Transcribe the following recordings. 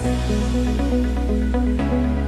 Thank you.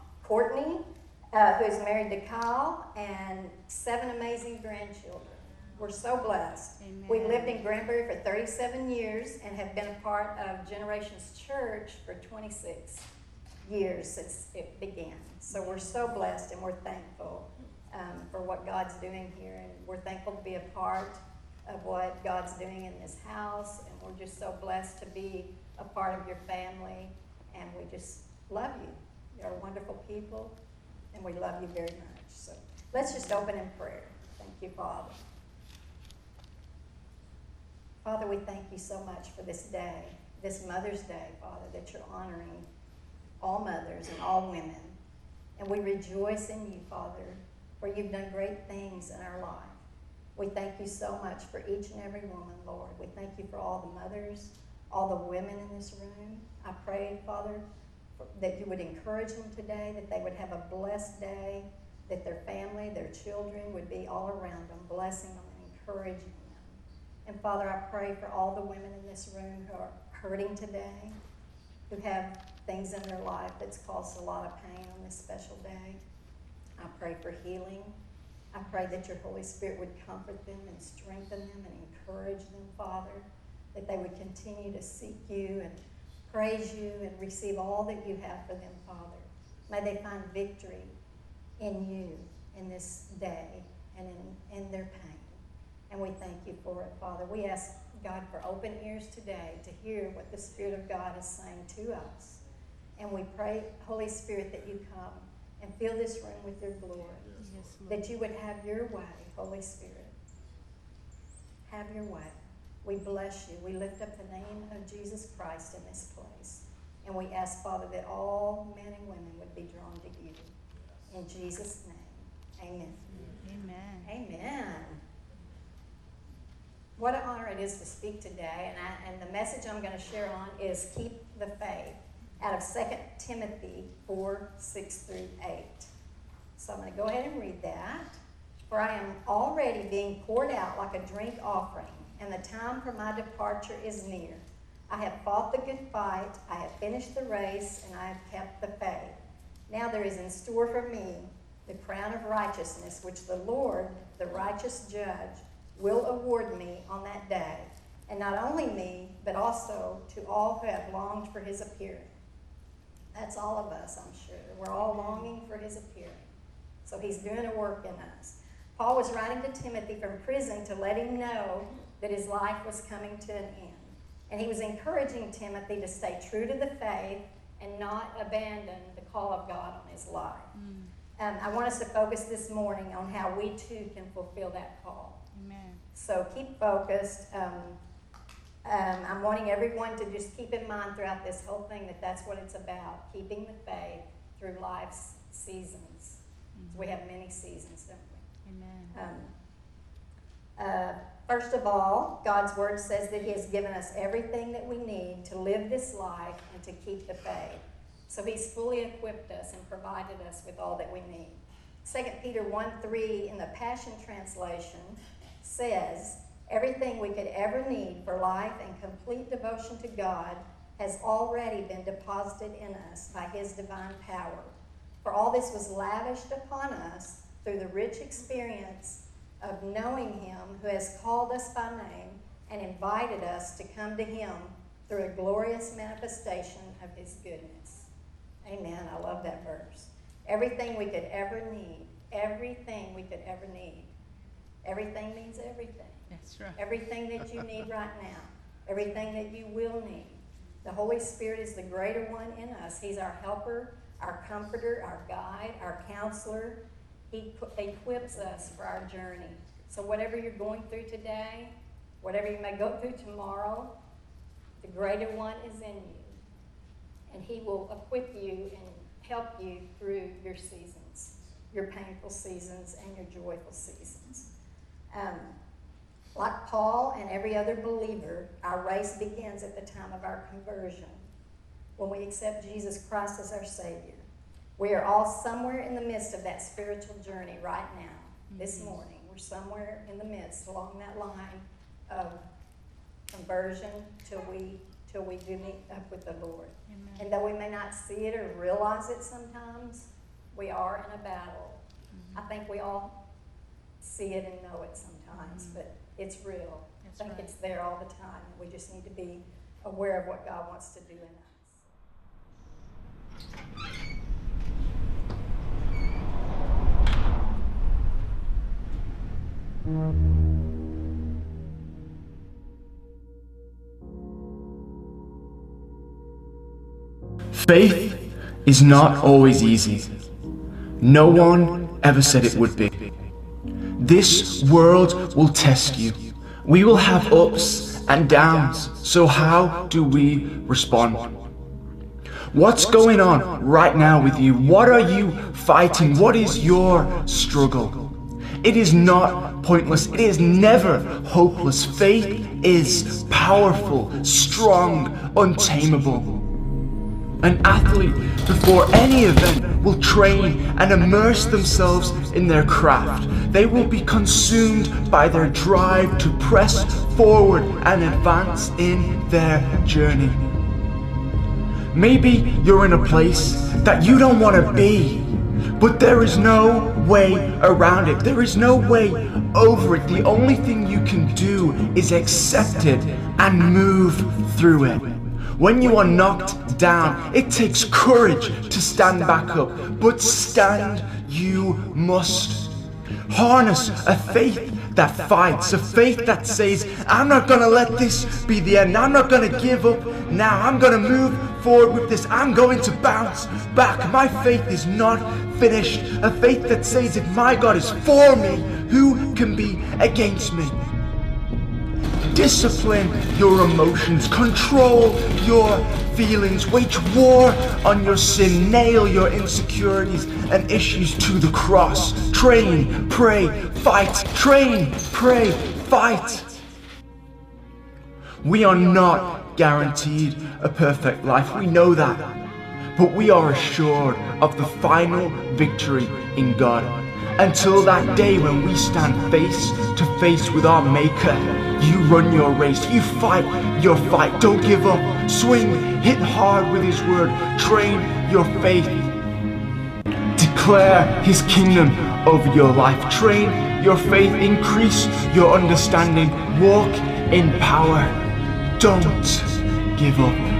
Courtney, uh, who is married to Kyle, and seven amazing grandchildren. We're so blessed. Amen. We lived in Granbury for 37 years and have been a part of Generations Church for 26 years since it began. So we're so blessed and we're thankful um, for what God's doing here. And we're thankful to be a part of what God's doing in this house. And we're just so blessed to be a part of your family. And we just love you. You're wonderful people. And we love you very much. So let's just open in prayer. Thank you, Father. Father, we thank you so much for this day, this Mother's Day, Father, that you're honoring all mothers and all women. And we rejoice in you, Father, for you've done great things in our life. We thank you so much for each and every woman, Lord. We thank you for all the mothers, all the women in this room. I pray, Father, that you would encourage them today, that they would have a blessed day, that their family, their children would be all around them, blessing them and encouraging them. And Father, I pray for all the women in this room who are hurting today, who have things in their life that's caused a lot of pain on this special day. I pray for healing. I pray that your Holy Spirit would comfort them and strengthen them and encourage them, Father, that they would continue to seek you and praise you and receive all that you have for them, Father. May they find victory in you in this day and in, in their pain. And we thank you for it, Father. We ask God for open ears today to hear what the Spirit of God is saying to us. And we pray, Holy Spirit, that you come and fill this room with your glory. Yes, that you would have your way, Holy Spirit. Have your way. We bless you. We lift up the name of Jesus Christ in this place. And we ask, Father, that all men and women would be drawn to you. In Jesus' name, amen. Amen. Amen. What an honor it is to speak today. And, I, and the message I'm going to share on is keep the faith out of 2 Timothy 4 6 through 8. So I'm going to go ahead and read that. For I am already being poured out like a drink offering, and the time for my departure is near. I have fought the good fight, I have finished the race, and I have kept the faith. Now there is in store for me the crown of righteousness, which the Lord, the righteous judge, will award me on that day. And not only me, but also to all who have longed for his appearing. That's all of us, I'm sure. We're all longing for his appearing. So he's doing a work in us. Paul was writing to Timothy from prison to let him know that his life was coming to an end. And he was encouraging Timothy to stay true to the faith and not abandon the call of God on his life. Mm. Um, I want us to focus this morning on how we too can fulfill that call. Amen. So keep focused. Um, um, I'm wanting everyone to just keep in mind throughout this whole thing that that's what it's about keeping the faith through life's seasons. Mm-hmm. we have many seasons, don't we? Amen. Um, uh, first of all, God's Word says that He has given us everything that we need to live this life and to keep the faith. So He's fully equipped us and provided us with all that we need. 2 Peter 1 3 in the Passion Translation says, Everything we could ever need for life and complete devotion to God has already been deposited in us by His divine power. For all this was lavished upon us through the rich experience of knowing Him who has called us by name and invited us to come to Him through a glorious manifestation of His goodness. Amen. I love that verse. Everything we could ever need, everything we could ever need. Everything means everything. That's right. Everything that you need right now, everything that you will need. The Holy Spirit is the greater one in us. He's our helper, our comforter, our guide, our counselor. He equips us for our journey. So, whatever you're going through today, whatever you may go through tomorrow, the greater one is in you. And He will equip you and help you through your seasons, your painful seasons and your joyful seasons. Um, like Paul and every other believer, our race begins at the time of our conversion, when we accept Jesus Christ as our Savior. We are all somewhere in the midst of that spiritual journey right now, mm-hmm. this morning. We're somewhere in the midst along that line of conversion till we till we do meet up with the Lord. Amen. And though we may not see it or realize it sometimes, we are in a battle. Mm-hmm. I think we all see it and know it sometimes, mm-hmm. but it's real. That's I think right. it's there all the time. We just need to be aware of what God wants to do in us. Faith is not always easy. No one ever said it would be. This world will test you. We will have ups and downs. So, how do we respond? What's going on right now with you? What are you fighting? What is your struggle? It is not pointless. It is never hopeless. Faith is powerful, strong, untamable. An athlete, before any event, will train and immerse themselves in their craft. They will be consumed by their drive to press forward and advance in their journey. Maybe you're in a place that you don't want to be, but there is no way around it. There is no way over it. The only thing you can do is accept it and move through it. When you are knocked down, it takes courage to stand back up, but stand you must. Harness a faith that fights, a faith that says, I'm not gonna let this be the end. I'm not gonna give up now. I'm gonna move forward with this. I'm going to bounce back. My faith is not finished. A faith that says, if my God is for me, who can be against me? Discipline your emotions, control your feelings, wage war on your sin, nail your insecurities and issues to the cross. Train, pray, fight, train, pray, fight. We are not guaranteed a perfect life, we know that. But we are assured of the final victory in God. Until that day when we stand face to face with our Maker, you run your race, you fight your fight, don't give up. Swing, hit hard with His word, train your faith. Declare His kingdom over your life, train your faith, increase your understanding, walk in power. Don't give up.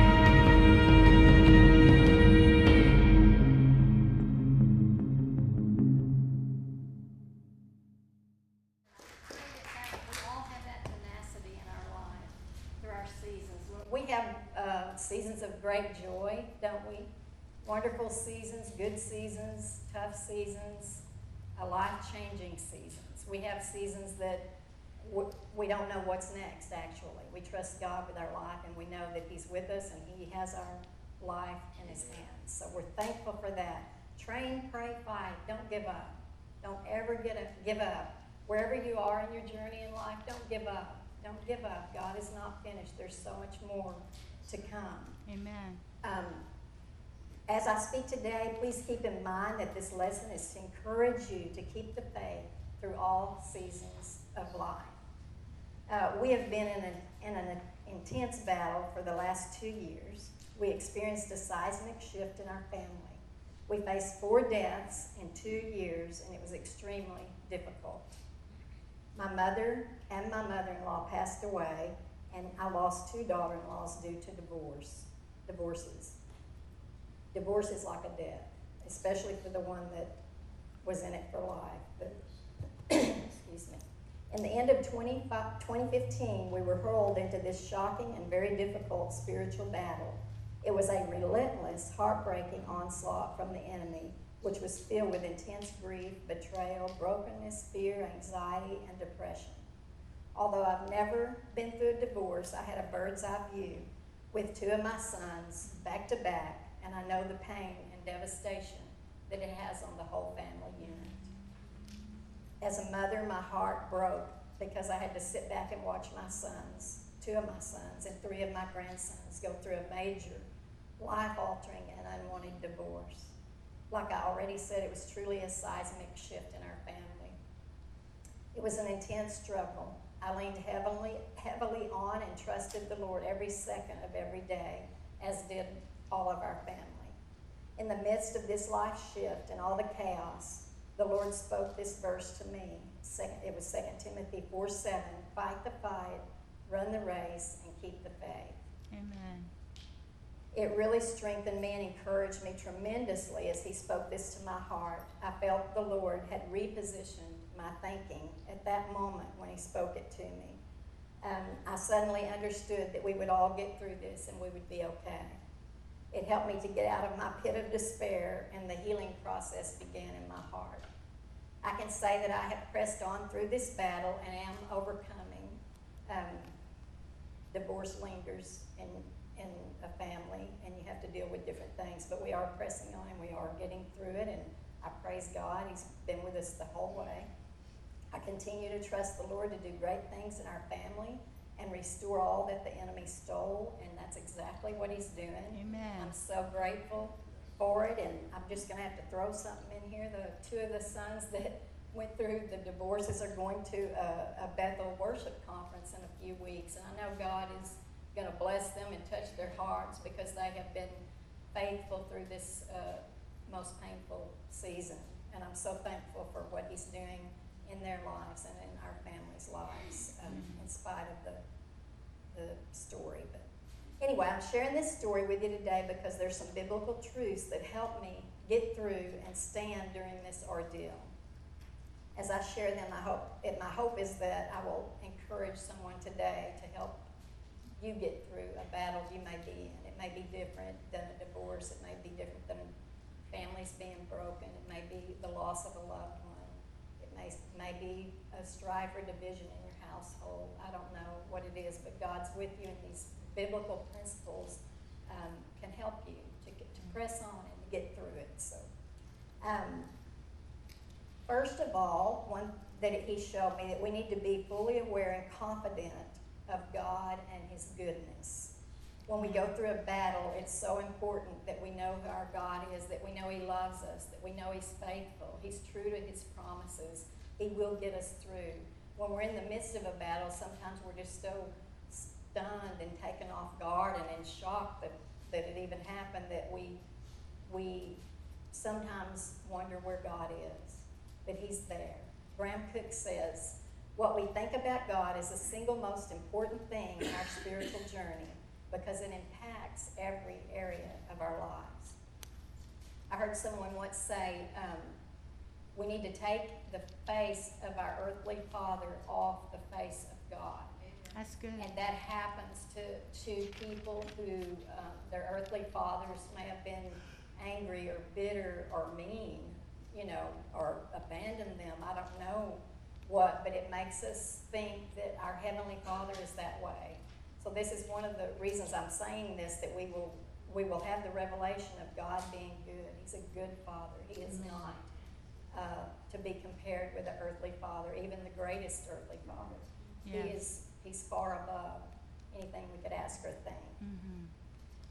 Wonderful seasons, good seasons, tough seasons, a life-changing seasons. We have seasons that we don't know what's next, actually. We trust God with our life, and we know that He's with us and He has our life in His hands. So we're thankful for that. Train, pray, fight. Don't give up. Don't ever get a, give up. Wherever you are in your journey in life, don't give up. Don't give up. God is not finished. There's so much more to come. Amen. Um, as I speak today, please keep in mind that this lesson is to encourage you to keep the faith through all seasons of life. Uh, we have been in an, in an intense battle for the last two years. We experienced a seismic shift in our family. We faced four deaths in two years, and it was extremely difficult. My mother and my mother in law passed away, and I lost two daughter in laws due to divorce, divorces. Divorce is like a death, especially for the one that was in it for life. But, excuse me. In the end of 20, 2015, we were hurled into this shocking and very difficult spiritual battle. It was a relentless, heartbreaking onslaught from the enemy, which was filled with intense grief, betrayal, brokenness, fear, anxiety, and depression. Although I've never been through a divorce, I had a bird's eye view with two of my sons back to back, and I know the pain and devastation that it has on the whole family unit. As a mother, my heart broke because I had to sit back and watch my sons, two of my sons and three of my grandsons, go through a major, life altering, and unwanted divorce. Like I already said, it was truly a seismic shift in our family. It was an intense struggle. I leaned heavily, heavily on and trusted the Lord every second of every day, as did all of our family. In the midst of this life shift and all the chaos, the Lord spoke this verse to me. It was 2 Timothy 4 7. Fight the fight, run the race, and keep the faith. Amen. It really strengthened me and encouraged me tremendously as He spoke this to my heart. I felt the Lord had repositioned my thinking at that moment when He spoke it to me. Um, I suddenly understood that we would all get through this and we would be okay. It helped me to get out of my pit of despair, and the healing process began in my heart. I can say that I have pressed on through this battle and am overcoming. Um, divorce lingers in, in a family, and you have to deal with different things, but we are pressing on and we are getting through it, and I praise God. He's been with us the whole way. I continue to trust the Lord to do great things in our family and restore all that the enemy stole, and that's exactly what he's doing. Amen. I'm so grateful for it, and I'm just going to have to throw something in here. The two of the sons that went through the divorces are going to a, a Bethel worship conference in a few weeks, and I know God is going to bless them and touch their hearts because they have been faithful through this uh, most painful season, and I'm so thankful for what He's doing in their lives and in our families' lives, spite of the the story. But anyway, I'm sharing this story with you today because there's some biblical truths that help me get through and stand during this ordeal. As I share them, I hope it, my hope is that I will encourage someone today to help you get through a battle you may be in. It may be different than a divorce. It may be different than families being broken. It may be the loss of a loved one. May, may be a strife or division in your household. I don't know what it is, but God's with you, and these biblical principles um, can help you to, get, to press on and to get through it. So, um, first of all, one that He showed me that we need to be fully aware and confident of God and His goodness. When we go through a battle, it's so important that we know who our God is, that we know He loves us, that we know He's faithful, He's true to His promises. He will get us through when we're in the midst of a battle, sometimes we're just so stunned and taken off guard and in shock that, that it even happened that we, we sometimes wonder where God is. But He's there. Graham Cooke says, What we think about God is the single most important thing in our spiritual journey because it impacts every area of our lives. I heard someone once say, um, we need to take the face of our earthly father off the face of God. That's good. And that happens to, to people who, um, their earthly fathers may have been angry or bitter or mean, you know, or abandoned them. I don't know what, but it makes us think that our Heavenly Father is that way. So this is one of the reasons I'm saying this, that we will, we will have the revelation of God being good. He's a good Father. He is not uh, to be compared with the earthly Father, even the greatest earthly Father. He is, he's far above anything we could ask or think. Mhm.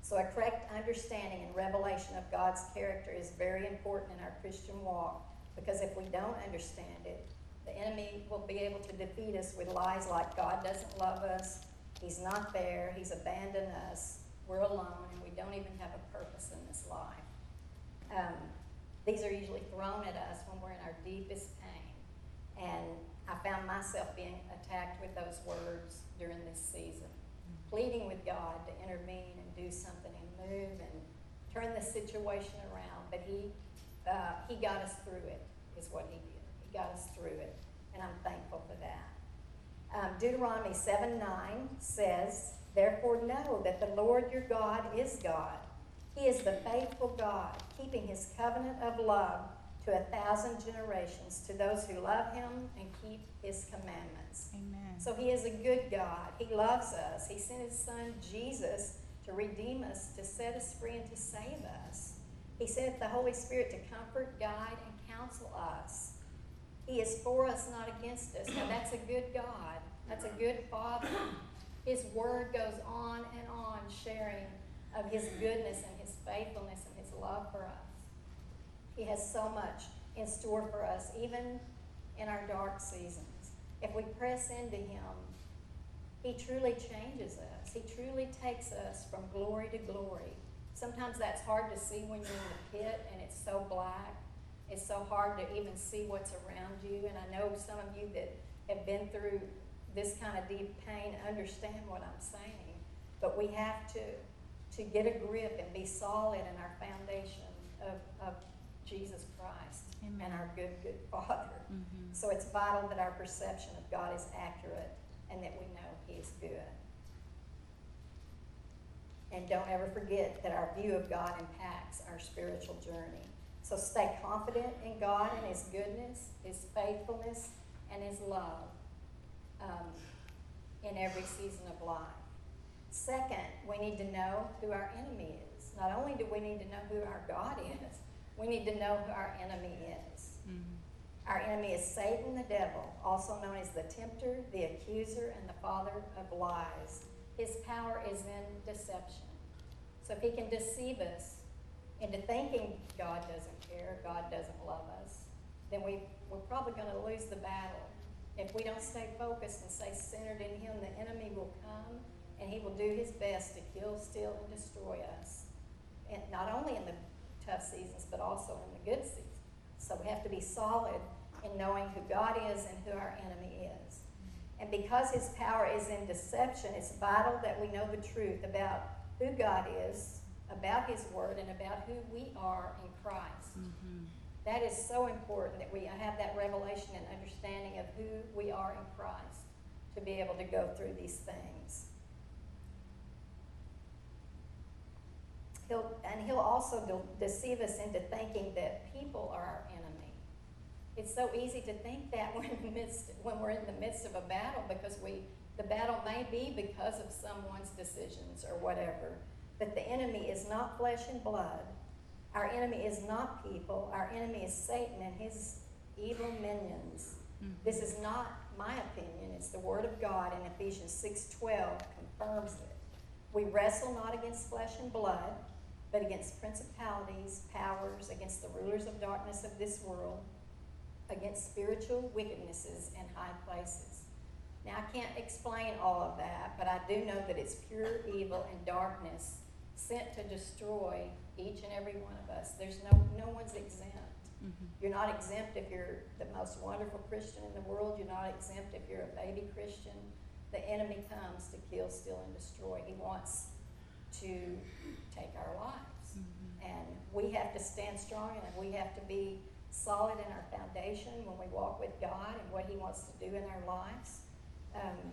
So a correct understanding and revelation of God's character is very important in our Christian walk because if we don't understand it, the enemy will be able to defeat us with lies like God doesn't love us, He's not there, He's abandoned us, we're alone, and we don't even have a purpose in this life. Um, these are usually thrown at us when we're in our deepest pain. And I found myself being attacked with those words during this season, pleading with God to intervene and do something and move and turn the situation around. But He, uh, He got us through it, is what He did. He got us through it, and I'm thankful for that. Um, Deuteronomy 7 9 says, Therefore know that the Lord your God is God. He is the faithful God, keeping his covenant of love to a thousand generations to those who love him and keep his commandments. Amen. So he is a good God. He loves us. He sent his son Jesus to redeem us, to set us free, and to save us. He sent the Holy Spirit to comfort, guide, and counsel us. He is for us, not against us. Now that's a good God. That's a good Father. His word goes on and on, sharing of his goodness and his faithfulness and his love for us. He has so much in store for us, even in our dark seasons. If we press into him, he truly changes us. He truly takes us from glory to glory. Sometimes that's hard to see when you're in the pit and it's so black. It's so hard to even see what's around you. And I know some of you that have been through this kind of deep pain understand what I'm saying. But we have to to get a grip and be solid in our foundation of, of Jesus Christ Amen. and our good, good Father. Mhm. So it's vital that our perception of God is accurate and that we know He is good. And don't ever forget that our view of God impacts our spiritual journey. So stay confident in God and His goodness, His faithfulness, and His love um, in every season of life. Second, we need to know who our enemy is. Not only do we need to know who our God is, we need to know who our enemy is. Mhm. Our enemy is Satan the devil, also known as the tempter, the accuser, and the father of lies. His power is in deception. So if he can deceive us into thinking God doesn't care, God doesn't love us, then we, we're probably going to lose the battle. If we don't stay focused and stay centered in him, the enemy will come and he will do his best to kill, steal, and destroy us. And not only in the tough seasons, but also in the good seasons. So we have to be solid in knowing who God is and who our enemy is. And because his power is in deception, it's vital that we know the truth about who God is, about his word, and about who we are in Christ. Mhm. That is so important that we have that revelation and understanding of who we are in Christ to be able to go through these things. He'll, and he'll also de- deceive us into thinking that people are our enemy. It's so easy to think that when, in the midst, when we're in the midst of a battle because we, the battle may be because of someone's decisions or whatever. But the enemy is not flesh and blood. Our enemy is not people. Our enemy is Satan and his evil minions. Mhm. This is not my opinion. It's the word of God in Ephesians 6:12 confirms it. We wrestle not against flesh and blood, but against principalities, powers, against the rulers of darkness of this world, against spiritual wickednesses in high places. Now I can't explain all of that, but I do know that it's pure evil and darkness sent to destroy each and every one of us. There's no no one's exempt. Mhm. You're not exempt if you're the most wonderful Christian in the world. You're not exempt if you're a baby Christian. The enemy comes to kill, steal, and destroy. He wants to take our lives. Mhm. And we have to stand strong and we have to be solid in our foundation when we walk with God and what He wants to do in our lives. Um,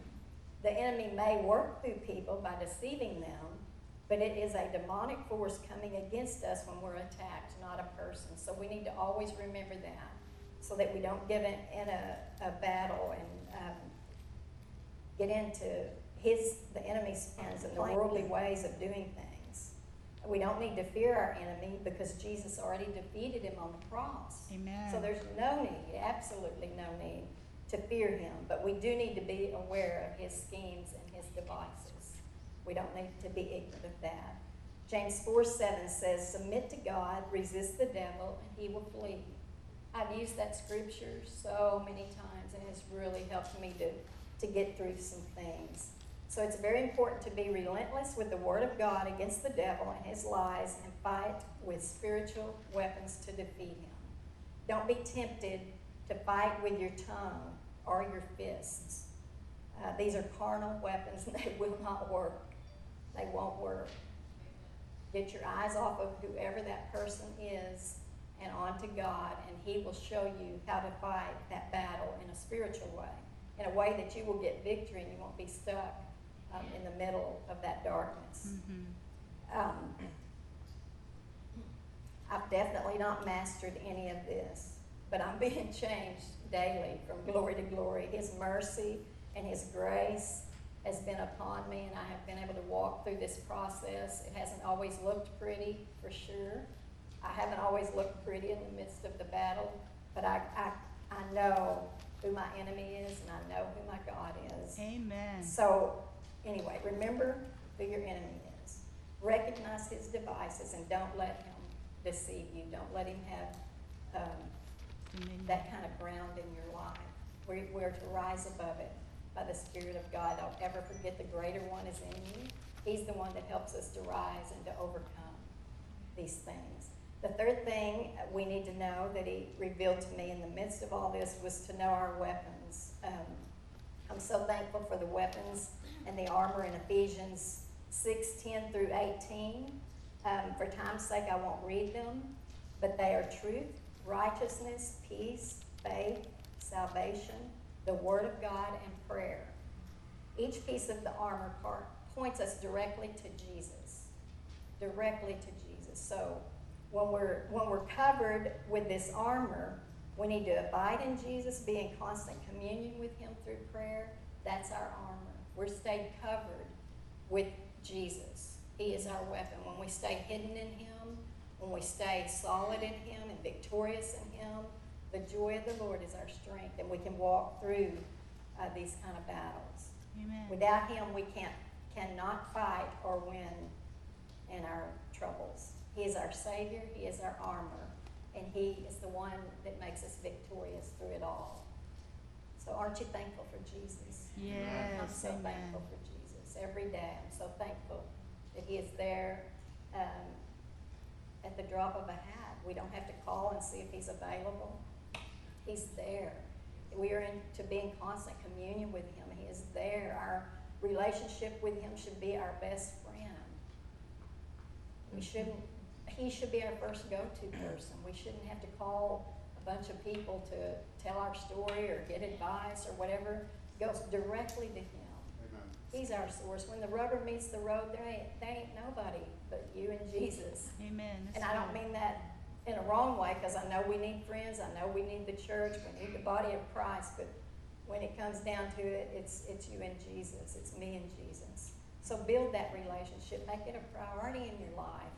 the enemy may work through people by deceiving them, but it is a demonic force coming against us when we're attacked, not a person. So we need to always remember that so that we don't get in, in a, a battle and um, get into his, the enemy's plans and the worldly ways of doing things. We don't need to fear our enemy because Jesus already defeated him on the cross. Amen. So there's no need, absolutely no need to fear him, but we do need to be aware of his schemes and his devices. We don't need to be ignorant of that. James 4 7 says, Submit to God, resist the devil, and he will flee. I've used that scripture so many times, and it's really helped me to, to get through some things. So it's very important to be relentless with the Word of God against the devil and his lies and fight with spiritual weapons to defeat him. Don't be tempted to fight with your tongue or your fists. Uh, these are carnal weapons and they will not work. They won't work. Get your eyes off of whoever that person is and onto God, and He will show you how to fight that battle in a spiritual way, in a way that you will get victory and you won't be stuck um, in the middle of that darkness. Mhm. Um, I've definitely not mastered any of this, but I'm being changed daily from glory to glory. His mercy and His grace has been upon me, and I have been able to walk through this process. It hasn't always looked pretty, for sure. I haven't always looked pretty in the midst of the battle, but I, I, I know who my enemy is, and I know who my God is. Amen. So, anyway, remember who your enemy is. Recognize his devices and don't let him deceive you. Don't let him have um, that kind of ground in your life. We're, we're to rise above it by the Spirit of God. Don't ever forget the greater one is in you. He's the one that helps us to rise and to overcome these things. The third thing we need to know that he revealed to me in the midst of all this was to know our weapons. Um, I'm so thankful for the weapons and the armor in Ephesians 6 10 through 18. Um, for time's sake, I won't read them, but they are truth, righteousness, peace, faith, salvation, the Word of God, and prayer. Each piece of the armor part points us directly to Jesus. Directly to Jesus. So when we're when we're covered with this armor, we need to abide in Jesus, be in constant communion with Him through prayer. That's our armor. We're stayed covered with Jesus. He is our weapon. When we stay hidden in Him, when we stay solid in Him and victorious in Him, the joy of the Lord is our strength, and we can walk through uh, these kind of battles. Amen. Without Him, we can't cannot fight or win in our troubles. He is our Savior. He is our armor, and He is the one that makes us victorious through it all. So, aren't you thankful for Jesus? Yes, I'm so Amen. thankful for Jesus every day. I'm so thankful that He is there um, at the drop of a hat. We don't have to call and see if He's available. He's there. We are in, to be in constant communion with Him. He is there. Our relationship with Him should be our best friend. We mm-hmm. shouldn't. He should be our first go-to person. We shouldn't have to call a bunch of people to tell our story or get advice or whatever. It goes directly to Him. He's our source. When the rubber meets the road, there ain't, there ain't nobody but you and Jesus. Amen. And I don't mean that in a wrong way, because I know we need friends, I know we need the church, we need the body of Christ, but when it comes down to it, it's, it's you and Jesus, it's me and Jesus. So build that relationship, make it a priority in your life,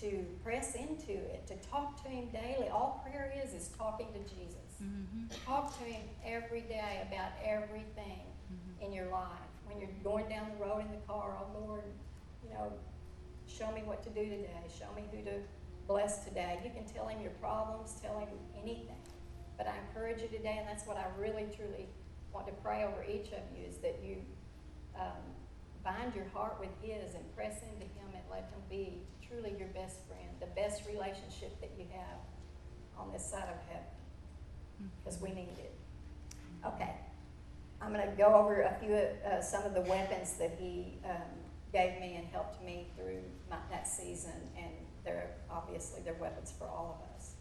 to press into it, to talk to Him daily. All prayer is, is talking to Jesus. Mhm. Talk to Him every day about everything Mhm. in your life. When you're going down the road in the car, oh Lord, you know, show me what to do today. Show me who to bless today. You can tell him your problems, tell him anything. But I encourage you today, and that's what I really, truly want to pray over each of you, is that you um, bind your heart with his and press into him and let him be truly your best friend, the best relationship that you have on this side of heaven, because we need it. Okay. I'm going to go over a few, uh, some of the weapons that he um, gave me and helped me through my, that season, and they're obviously they're weapons for all of us.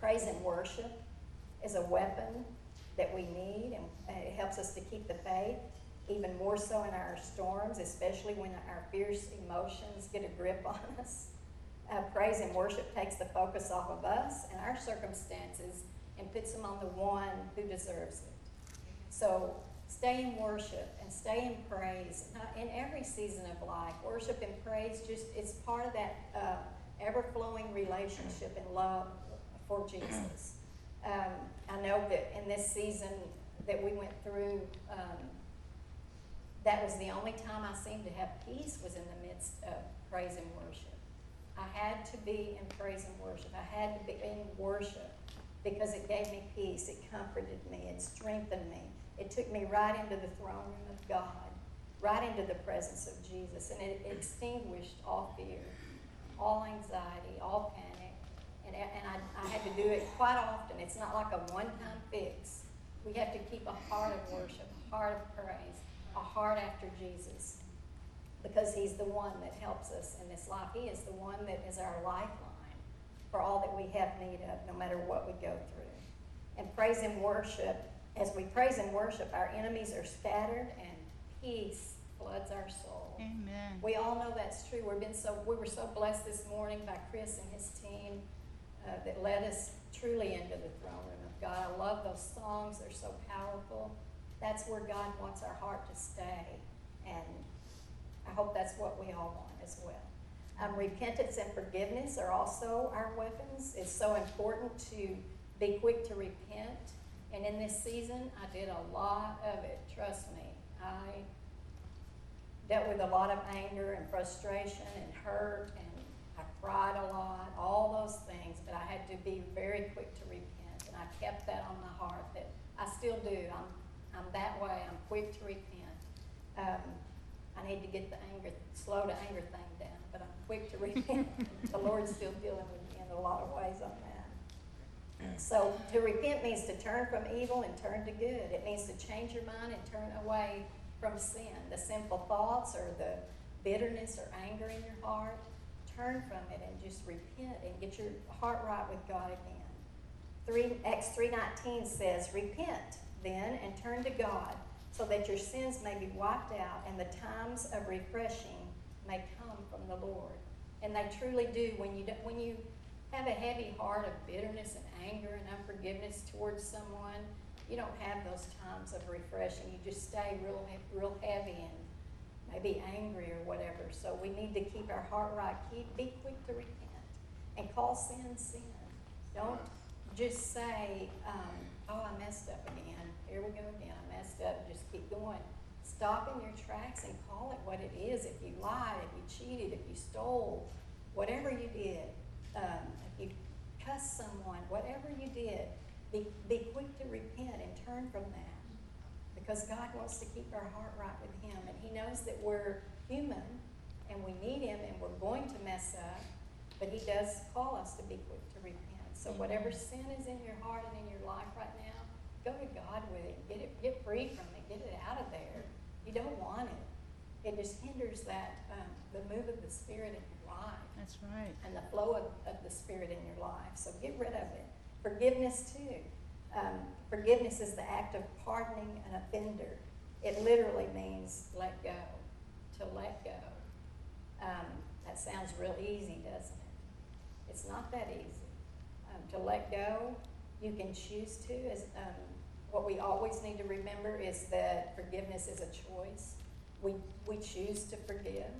Praise and worship is a weapon that we need, and it helps us to keep the faith. even more so in our storms, especially when our fierce emotions get a grip on us. Uh, praise and worship takes the focus off of us and our circumstances and puts them on the one who deserves it. So stay in worship and stay in praise in every season of life. Worship and praise just it's part of that uh, ever flowing relationship and love for Jesus. Um, I know that in this season that we went through, um, that was the only time I seemed to have peace was in the midst of praise and worship. I had to be in praise and worship. I had to be in worship because it gave me peace. It comforted me. It strengthened me. It took me right into the throne room of God, right into the presence of Jesus, and it extinguished all fear, all anxiety, all panic. And, and I, I had to do it quite often. It's not like a one time fix. We have to keep a heart of worship, a heart of praise, a heart after Jesus because He's the one that helps us in this life. He is the one that is our lifeline for all that we have need of, no matter what we go through. And praise and worship, as we praise and worship, our enemies are scattered and peace floods our soul. Amen. We all know that's true. We've been so we were so blessed this morning by Chris and his team uh, that led us truly into the throne room of God. I love those songs; they're so powerful. That's where God wants our heart to stay, and I hope that's what we all want as well. Um, repentance and forgiveness are also our weapons. It's so important to be quick to repent. And in this season, I did a lot of it. Trust me, I dealt with a lot of anger and frustration and hurt, and I cried a lot, all those things, but I had to be very quick to repent. And I kept that on my heart that I still do. I'm, I'm that way. I'm quick to repent. Um, I need to get the anger, slow to anger thing down, but I'm quick to repent. the Lord's still dealing with me in a lot of ways on that. Mm. So to repent means to turn from evil and turn to good. It means to change your mind and turn away from sin, the sinful thoughts or the bitterness or anger in your heart. Turn from it and just repent and get your heart right with God again. 3, Acts 3.19 says, Repent then and turn to God so that your sins may be wiped out and the times of refreshing may come from the Lord. And they truly do. When you, when you have a heavy heart of bitterness and anger and unforgiveness towards someone, you don't have those times of refreshing. You just stay real, real heavy and maybe angry or whatever. So we need to keep our heart right. Keep, be quick to repent and call sin sin. Don't just say, um, "Oh, I messed up again. Here we go again. I messed up." Just keep going. Stop in your tracks and call it what it is. If you lied, if you cheated, if you stole, whatever you did, um, if you cussed someone, whatever you did, be, be quick to repent and turn from that. Because God wants to keep our heart right with Him. And He knows that we're human and we need Him and we're going to mess up. But He does call us to be quick to repent. So whatever sin is in your heart and in your life right now, go to God with it. Get it get free from it. Get it out of there. You don't want it. It just hinders that um, the move of the Spirit in your life That's right. and the flow of, of the Spirit in your life. So get rid of it. Forgiveness, too. Um, forgiveness is the act of pardoning an offender. It literally means let go, to let go. Um, that sounds real easy, doesn't it? It's not that easy. Um, to let go, you can choose to. As, um, what we always need to remember is that forgiveness is a choice. We, we choose to forgive.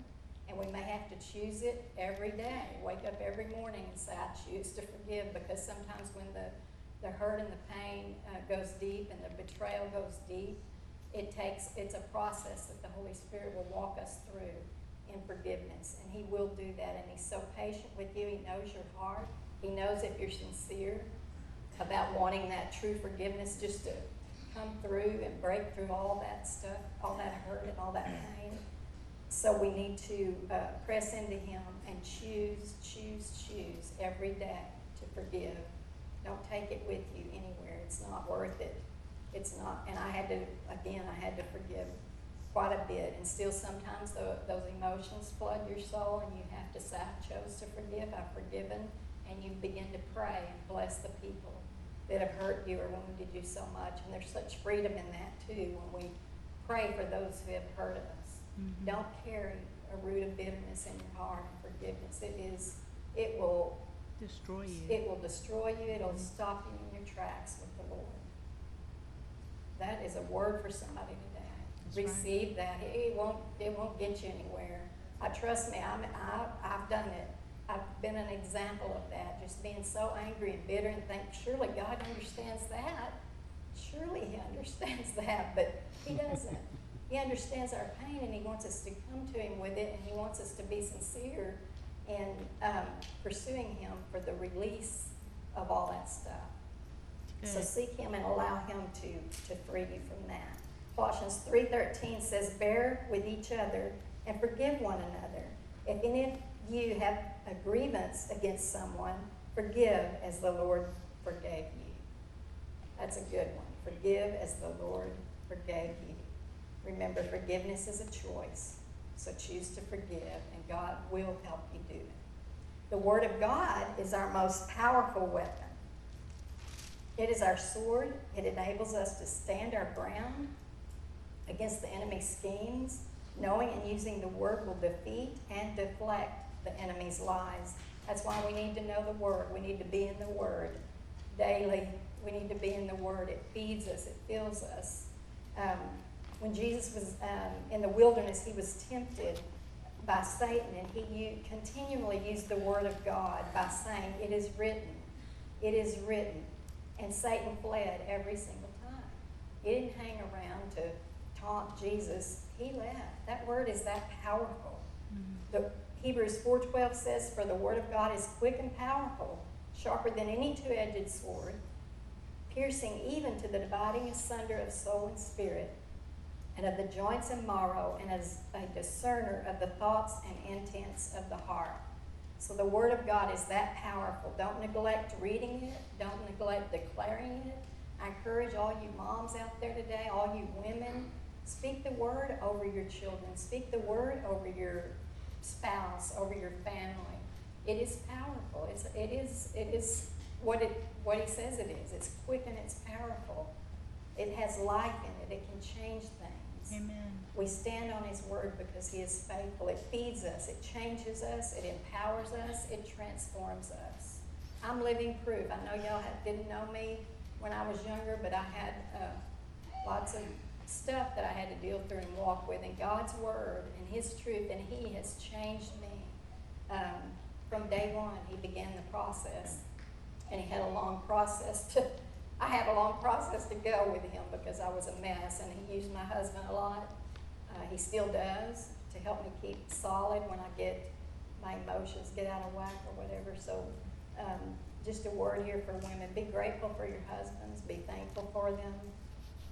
And we may have to choose it every day. Wake up every morning and say, I choose to forgive because sometimes when the, the hurt and the pain uh, goes deep and the betrayal goes deep, it takes, it's a process that the Holy Spirit will walk us through in forgiveness. And He will do that. And He's so patient with you. He knows your heart. He knows if you're sincere about wanting that true forgiveness just to come through and break through all that stuff, all that hurt and all that pain. So we need to uh, press into Him and choose, choose, choose every day to forgive. Don't take it with you anywhere. It's not worth it. It's not. And I had to, again, I had to forgive quite a bit. And still, sometimes the, those emotions flood your soul, and you have to say, I chose to forgive. I've forgiven. And you begin to pray and bless the people that have hurt you or wounded you so much. And there's such freedom in that, too, when we pray for those who have hurt us. Mhm. Don't carry a root of bitterness in your heart and forgiveness. It is, it will, Destroy you. it will destroy you. It'll stop you in your tracks with the Lord. That is a word for somebody today. That's right. Receive that. It won't, it won't get you anywhere. I trust me, I'm, I, I've done it. I've been an example of that, just being so angry and bitter and think, surely God understands that. Surely He understands that, but He doesn't. He understands our pain and He wants us to come to Him with it and He wants us to be sincere in um, pursuing Him for the release of all that stuff. So seek him and allow him to, to free you from that. Colossians three thirteen says, Bear with each other and forgive one another. If any of you have a grievance against someone, forgive as the Lord forgave you. That's a good one. Forgive as the Lord forgave you. Remember, forgiveness is a choice. So choose to forgive, and God will help you do it. The Word of God is our most powerful weapon. It is our sword. It enables us to stand our ground against the enemy's schemes. Knowing and using the word will defeat and deflect the enemy's lies. That's why we need to know the word. We need to be in the word daily. We need to be in the word. It feeds us, it fills us. Um, when Jesus was um, in the wilderness, he was tempted by Satan, and he continually used the word of God by saying, It is written, it is written. And Satan fled every single time. He didn't hang around to taunt Jesus. He left. That word is that powerful. Mhm. The Hebrews 4:12 says, "For the word of God is quick and powerful, sharper than any two-edged sword, piercing even to the dividing asunder of soul and spirit, and of the joints and marrow, and as a discerner of the thoughts and intents of the heart." So the Word of God is that powerful. Don't neglect reading it. Don't neglect declaring it. I encourage all you moms out there today, all you women, speak the Word over your children. Speak the Word over your spouse, over your family. It is powerful. It's, it is, it is what, it, what He says it is. It's quick and it's powerful. It has life in it. It can change things. Amen. We stand on His Word because He is faithful. It feeds us, it changes us, it empowers us, it transforms us. I'm living proof. I know y'all didn't know me when I was younger, but I had uh, lots of stuff that I had to deal through and walk with. And God's Word and His truth, and He has changed me. Um, from day one, He began the process, and He had a long process to. I had a long process to go with Him because I was a mess, and He used my husband a lot. Uh, he still does to help me keep solid when I get my emotions get out of whack or whatever. So, um, just a word here for women: be grateful for your husbands, be thankful for them,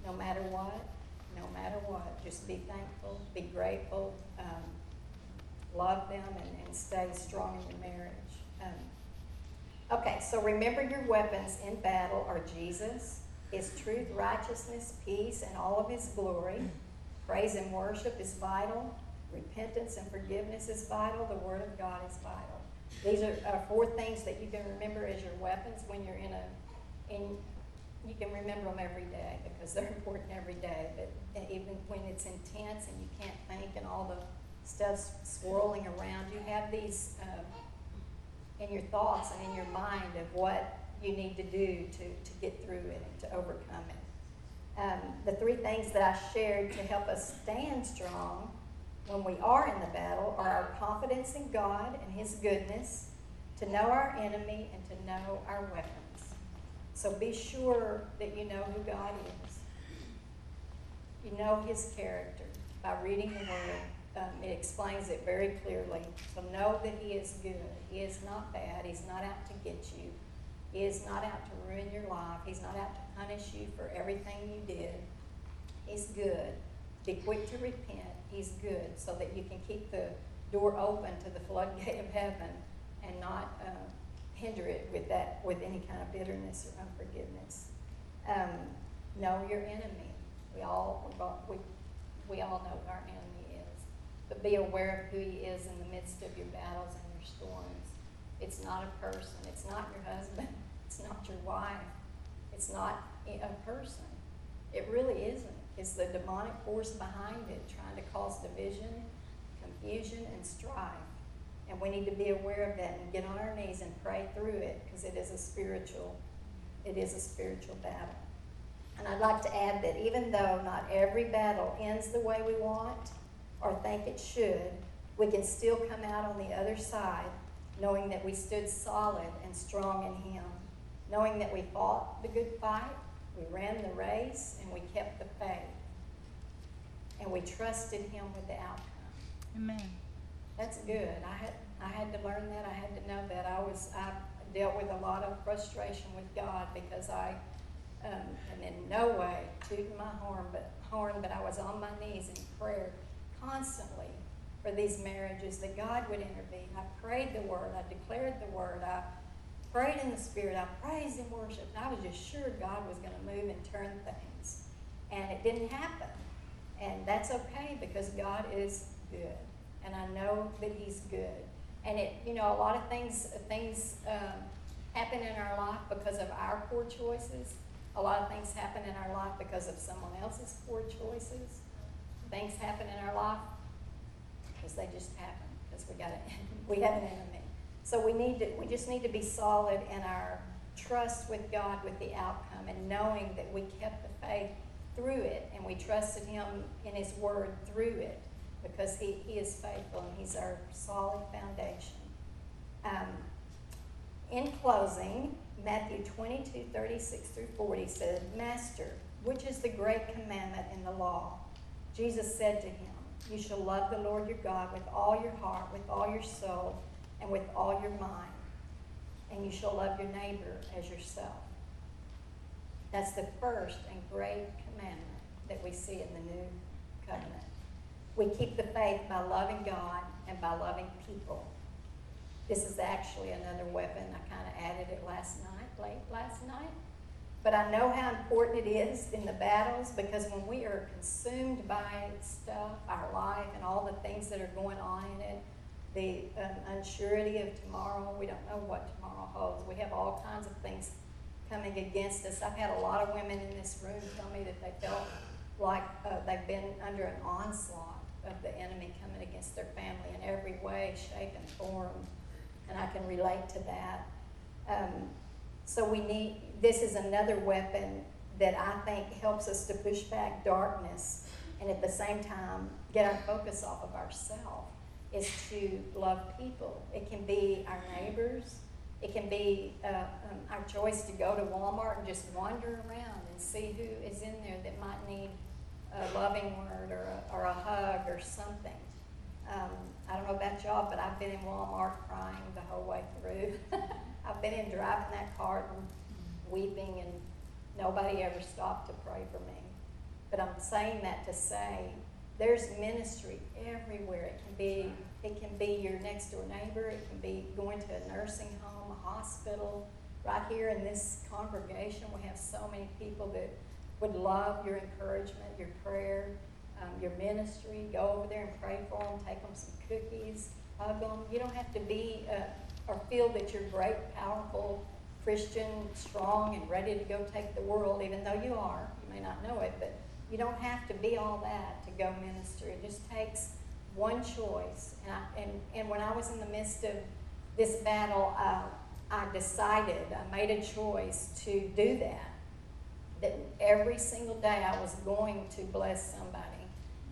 no matter what, no matter what. Just be thankful, be grateful, um, love them, and, and stay strong in your marriage. Um, okay, so remember your weapons in battle are Jesus, His truth, righteousness, peace, and all of His glory. Praise and worship is vital. Repentance and forgiveness is vital. The Word of God is vital. These are, are four things that you can remember as your weapons when you're in a, in, you can remember them every day because they're important every day. But even when it's intense and you can't think and all the stuff's swirling around, you have these uh, in your thoughts and in your mind of what you need to do to, to get through it and to overcome it um, the three things that I shared to help us stand strong when we are in the battle are our confidence in God and His goodness, to know our enemy, and to know our weapons. So be sure that you know who God is. You know His character by reading the Word. Um, it explains it very clearly. So know that He is good. He is not bad. He's not out to get you. He is not out to ruin your life. He's not out to punish you for everything you did. He's good. Be quick to repent. He's good so that you can keep the door open to the floodgate of heaven and not uh, hinder it with that with any kind of bitterness or unforgiveness. Um, know your enemy. We all we, we all know who our enemy is, but be aware of who he is in the midst of your battles and storms. It's not a person. It's not your husband. It's not your wife. It's not a person. It really isn't. It's the demonic force behind it, trying to cause division, confusion, and strife. And we need to be aware of that and get on our knees and pray through it because it is a spiritual, it is a spiritual battle. And I'd like to add that even though not every battle ends the way we want or think it should, we can still come out on the other side knowing that we stood solid and strong in Him, knowing that we fought the good fight, we ran the race, and we kept the faith. And we trusted Him with the outcome. Amen. That's good. I had I had to learn that. I had to know that. I was I dealt with a lot of frustration with God because I um, and in no way tooting my horn, but horn, but I was on my knees in prayer constantly for these marriages that God would intervene. I prayed the word. I declared the word. I prayed in the spirit. I praised and worshiped. And I was just sure God was going to move and turn things, and it didn't happen. And that's okay because God is good, and I know that He's good. And it, you know, a lot of things things um, happen in our life because of our poor choices. A lot of things happen in our life because of someone else's poor choices. Things happen in our life because they just happen because we got a, we have an enemy. So we need to we just need to be solid in our trust with God with the outcome and knowing that we kept the faith through it and we trusted him in his word through it because he, he is faithful and he's our solid foundation. Um, in closing, Matthew 22, 36 through 40 said, Master, which is the great commandment in the law? Jesus said to him, You shall love the Lord your God with all your heart, with all your soul, and with all your mind. And you shall love your neighbor as yourself. That's the first and great commandment that we see in the new covenant. We keep the faith by loving God and by loving people. This is actually another weapon. I kind of added it last night, late last night. But I know how important it is in the battles because when we are consumed by stuff, our life, and all the things that are going on in it, the um, unsurety of tomorrow, we don't know what tomorrow holds. We have all kinds of things coming against us. I've had a lot of women in this room tell me that they felt like uh, they've been under an onslaught of the enemy coming against their family in every way, shape, and form. And I can relate to that. Um, so we need, this is another weapon that I think helps us to push back darkness and at the same time get our focus off of ourselves is to love people. It can be our neighbors. It can be uh, um, our choice to go to Walmart and just wander around and see who is in there that might need a loving word or a, or a hug or something. Um, I don't know about y'all, but I've been in Walmart crying the whole way through. I've been in driving that cart and weeping, and nobody ever stopped to pray for me. But I'm saying that to say there's ministry everywhere. It can be it can be your next door neighbor. It can be going to a nursing home, a hospital. Right here in this congregation, we have so many people that would love your encouragement, your prayer, um, your ministry. Go over there and pray for them. Take them some cookies. Hug them. You don't have to be uh, or feel that you're great, powerful, Christian, strong, and ready to go take the world, even though you are. You may not know it, but you don't have to be all that to go minister. It just takes one choice. And, I, and, and when I was in the midst of this battle, uh, I decided, I made a choice to do that. That every single day I was going to bless somebody.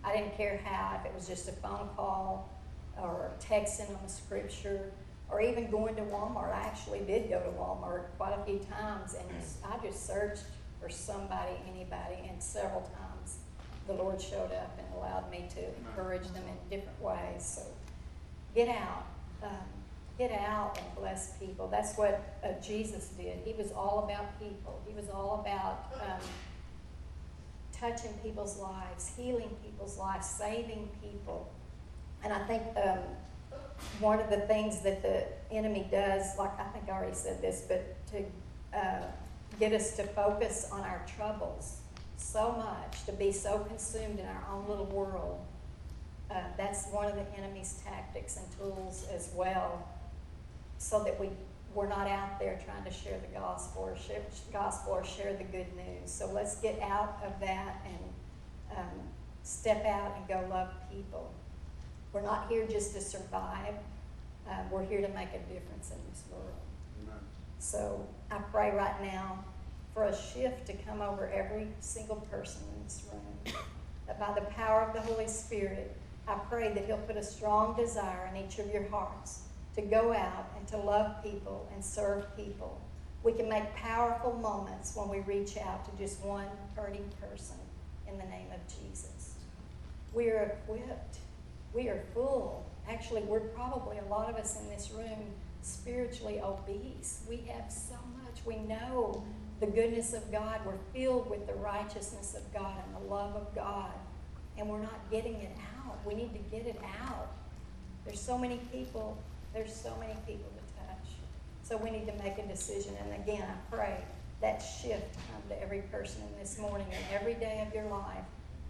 I didn't care how, if it was just a phone call or texting them a scripture or even going to Walmart. I actually did go to Walmart quite a few times and I just searched for somebody, anybody, and several times the Lord showed up and allowed me to encourage them in different ways. So get out. Um, get out and bless people. That's what uh, Jesus did. He was all about people. He was all about um, touching people's lives, healing people's lives, saving people. And I think um, one of the things that the enemy does, like I think I already said this, but to uh, get us to focus on our troubles so much, to be so consumed in our own little world. Uh, that's one of the enemy's tactics and tools as well, so that we we're not out there trying to share the gospel or share gospel or share the good news. So let's get out of that and um, step out and go love people. We're not here just to survive. Uh, we're here to make a difference in this world. So I pray right now for a shift to come over every single person in this room. That by the power of the Holy Spirit, I pray that He'll put a strong desire in each of your hearts to go out and to love people and serve people. We can make powerful moments when we reach out to just one hurting person in the name of Jesus. We are equipped. We are full. Actually, we're probably, a lot of us in this room, spiritually obese. We have so much. We know the goodness of God. We're filled with the righteousness of God and the love of God. And we're not getting it out. We need to get it out. There's so many people, there's so many people to touch. So we need to make a decision. And again, I pray that shift come to every person in this morning and every day of your life.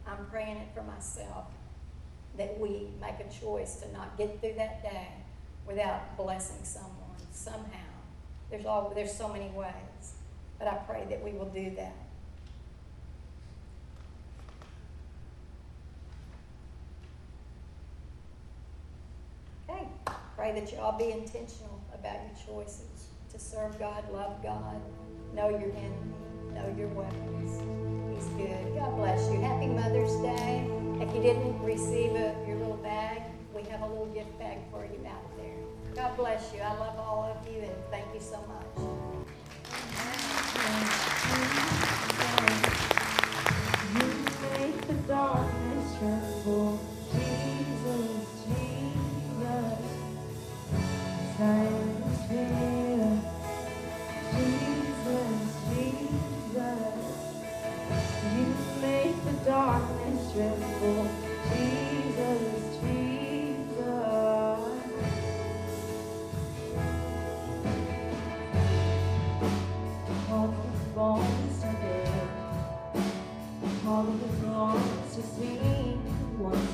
I'm praying it for myself that we make a choice to not get through that day without blessing someone somehow. There's all there's so many ways, but I pray that we will do that. Okay, pray that you all be intentional about your choices to serve God, love God, know your enemy, know your weapons. He's good. God bless you. Happy Mother's Day. If you didn't receive a, your little bag, we have a little gift bag for you out there. God bless you. I love all of you and thank you so much. You make the darkness tremble, Jesus, Jesus. Darkness tremble, Jesus, Jesus. All of the bones to bear, all of the wrongs to see once.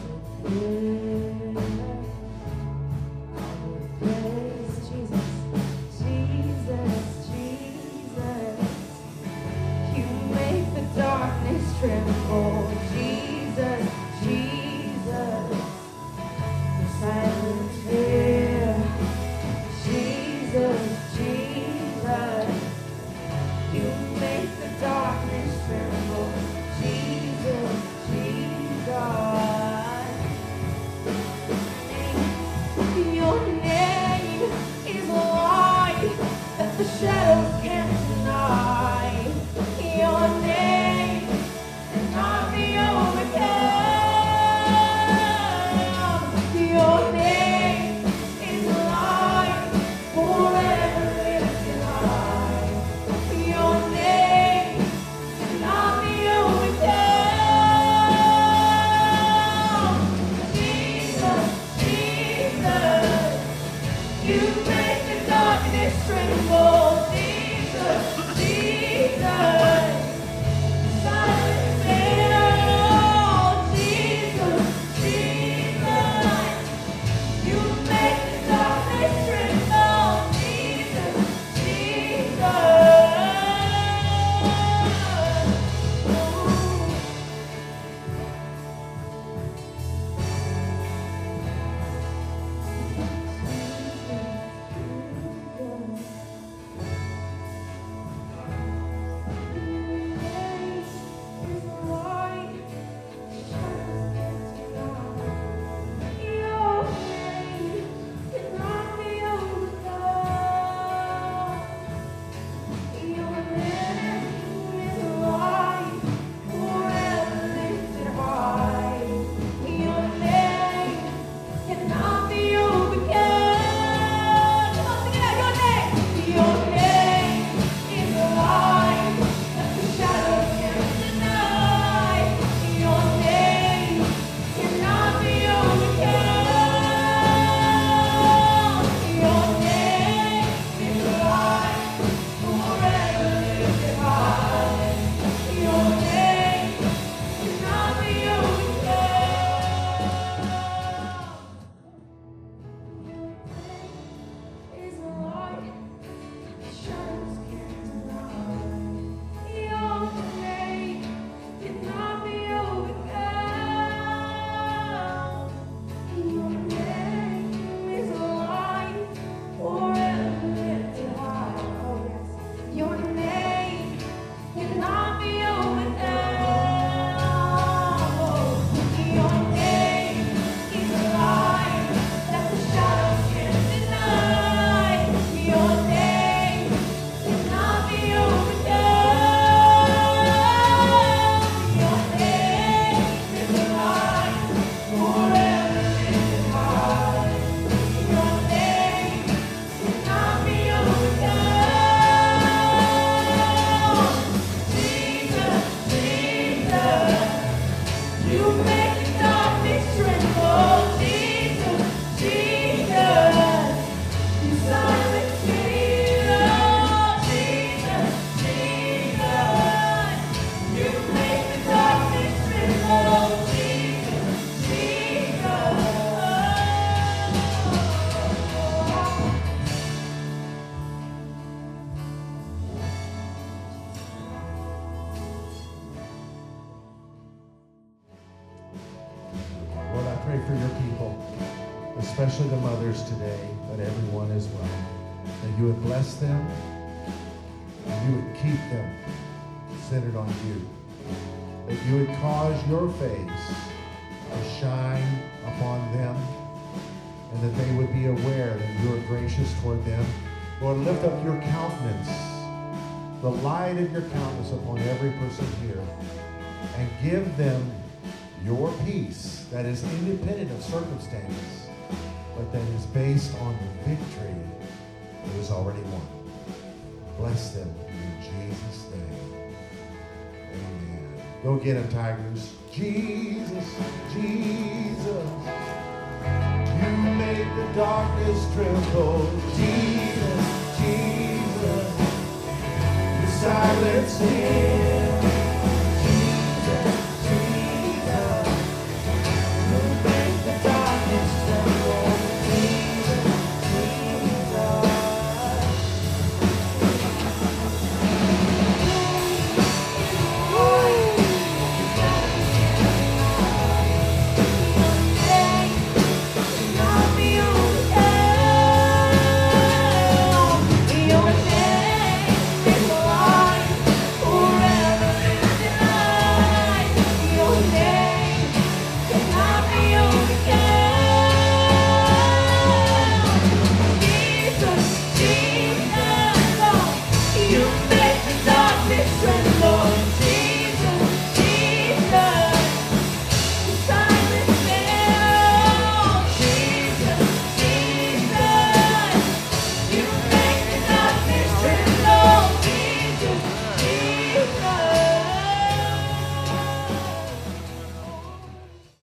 The light of your countenance upon every person here, and give them your peace that is independent of circumstances, but that is based on the victory that is already won. Bless them in Jesus' name. Amen. Go get them, Tigers. Jesus, Jesus. You made the darkness tremble. Jesus, Silenced him.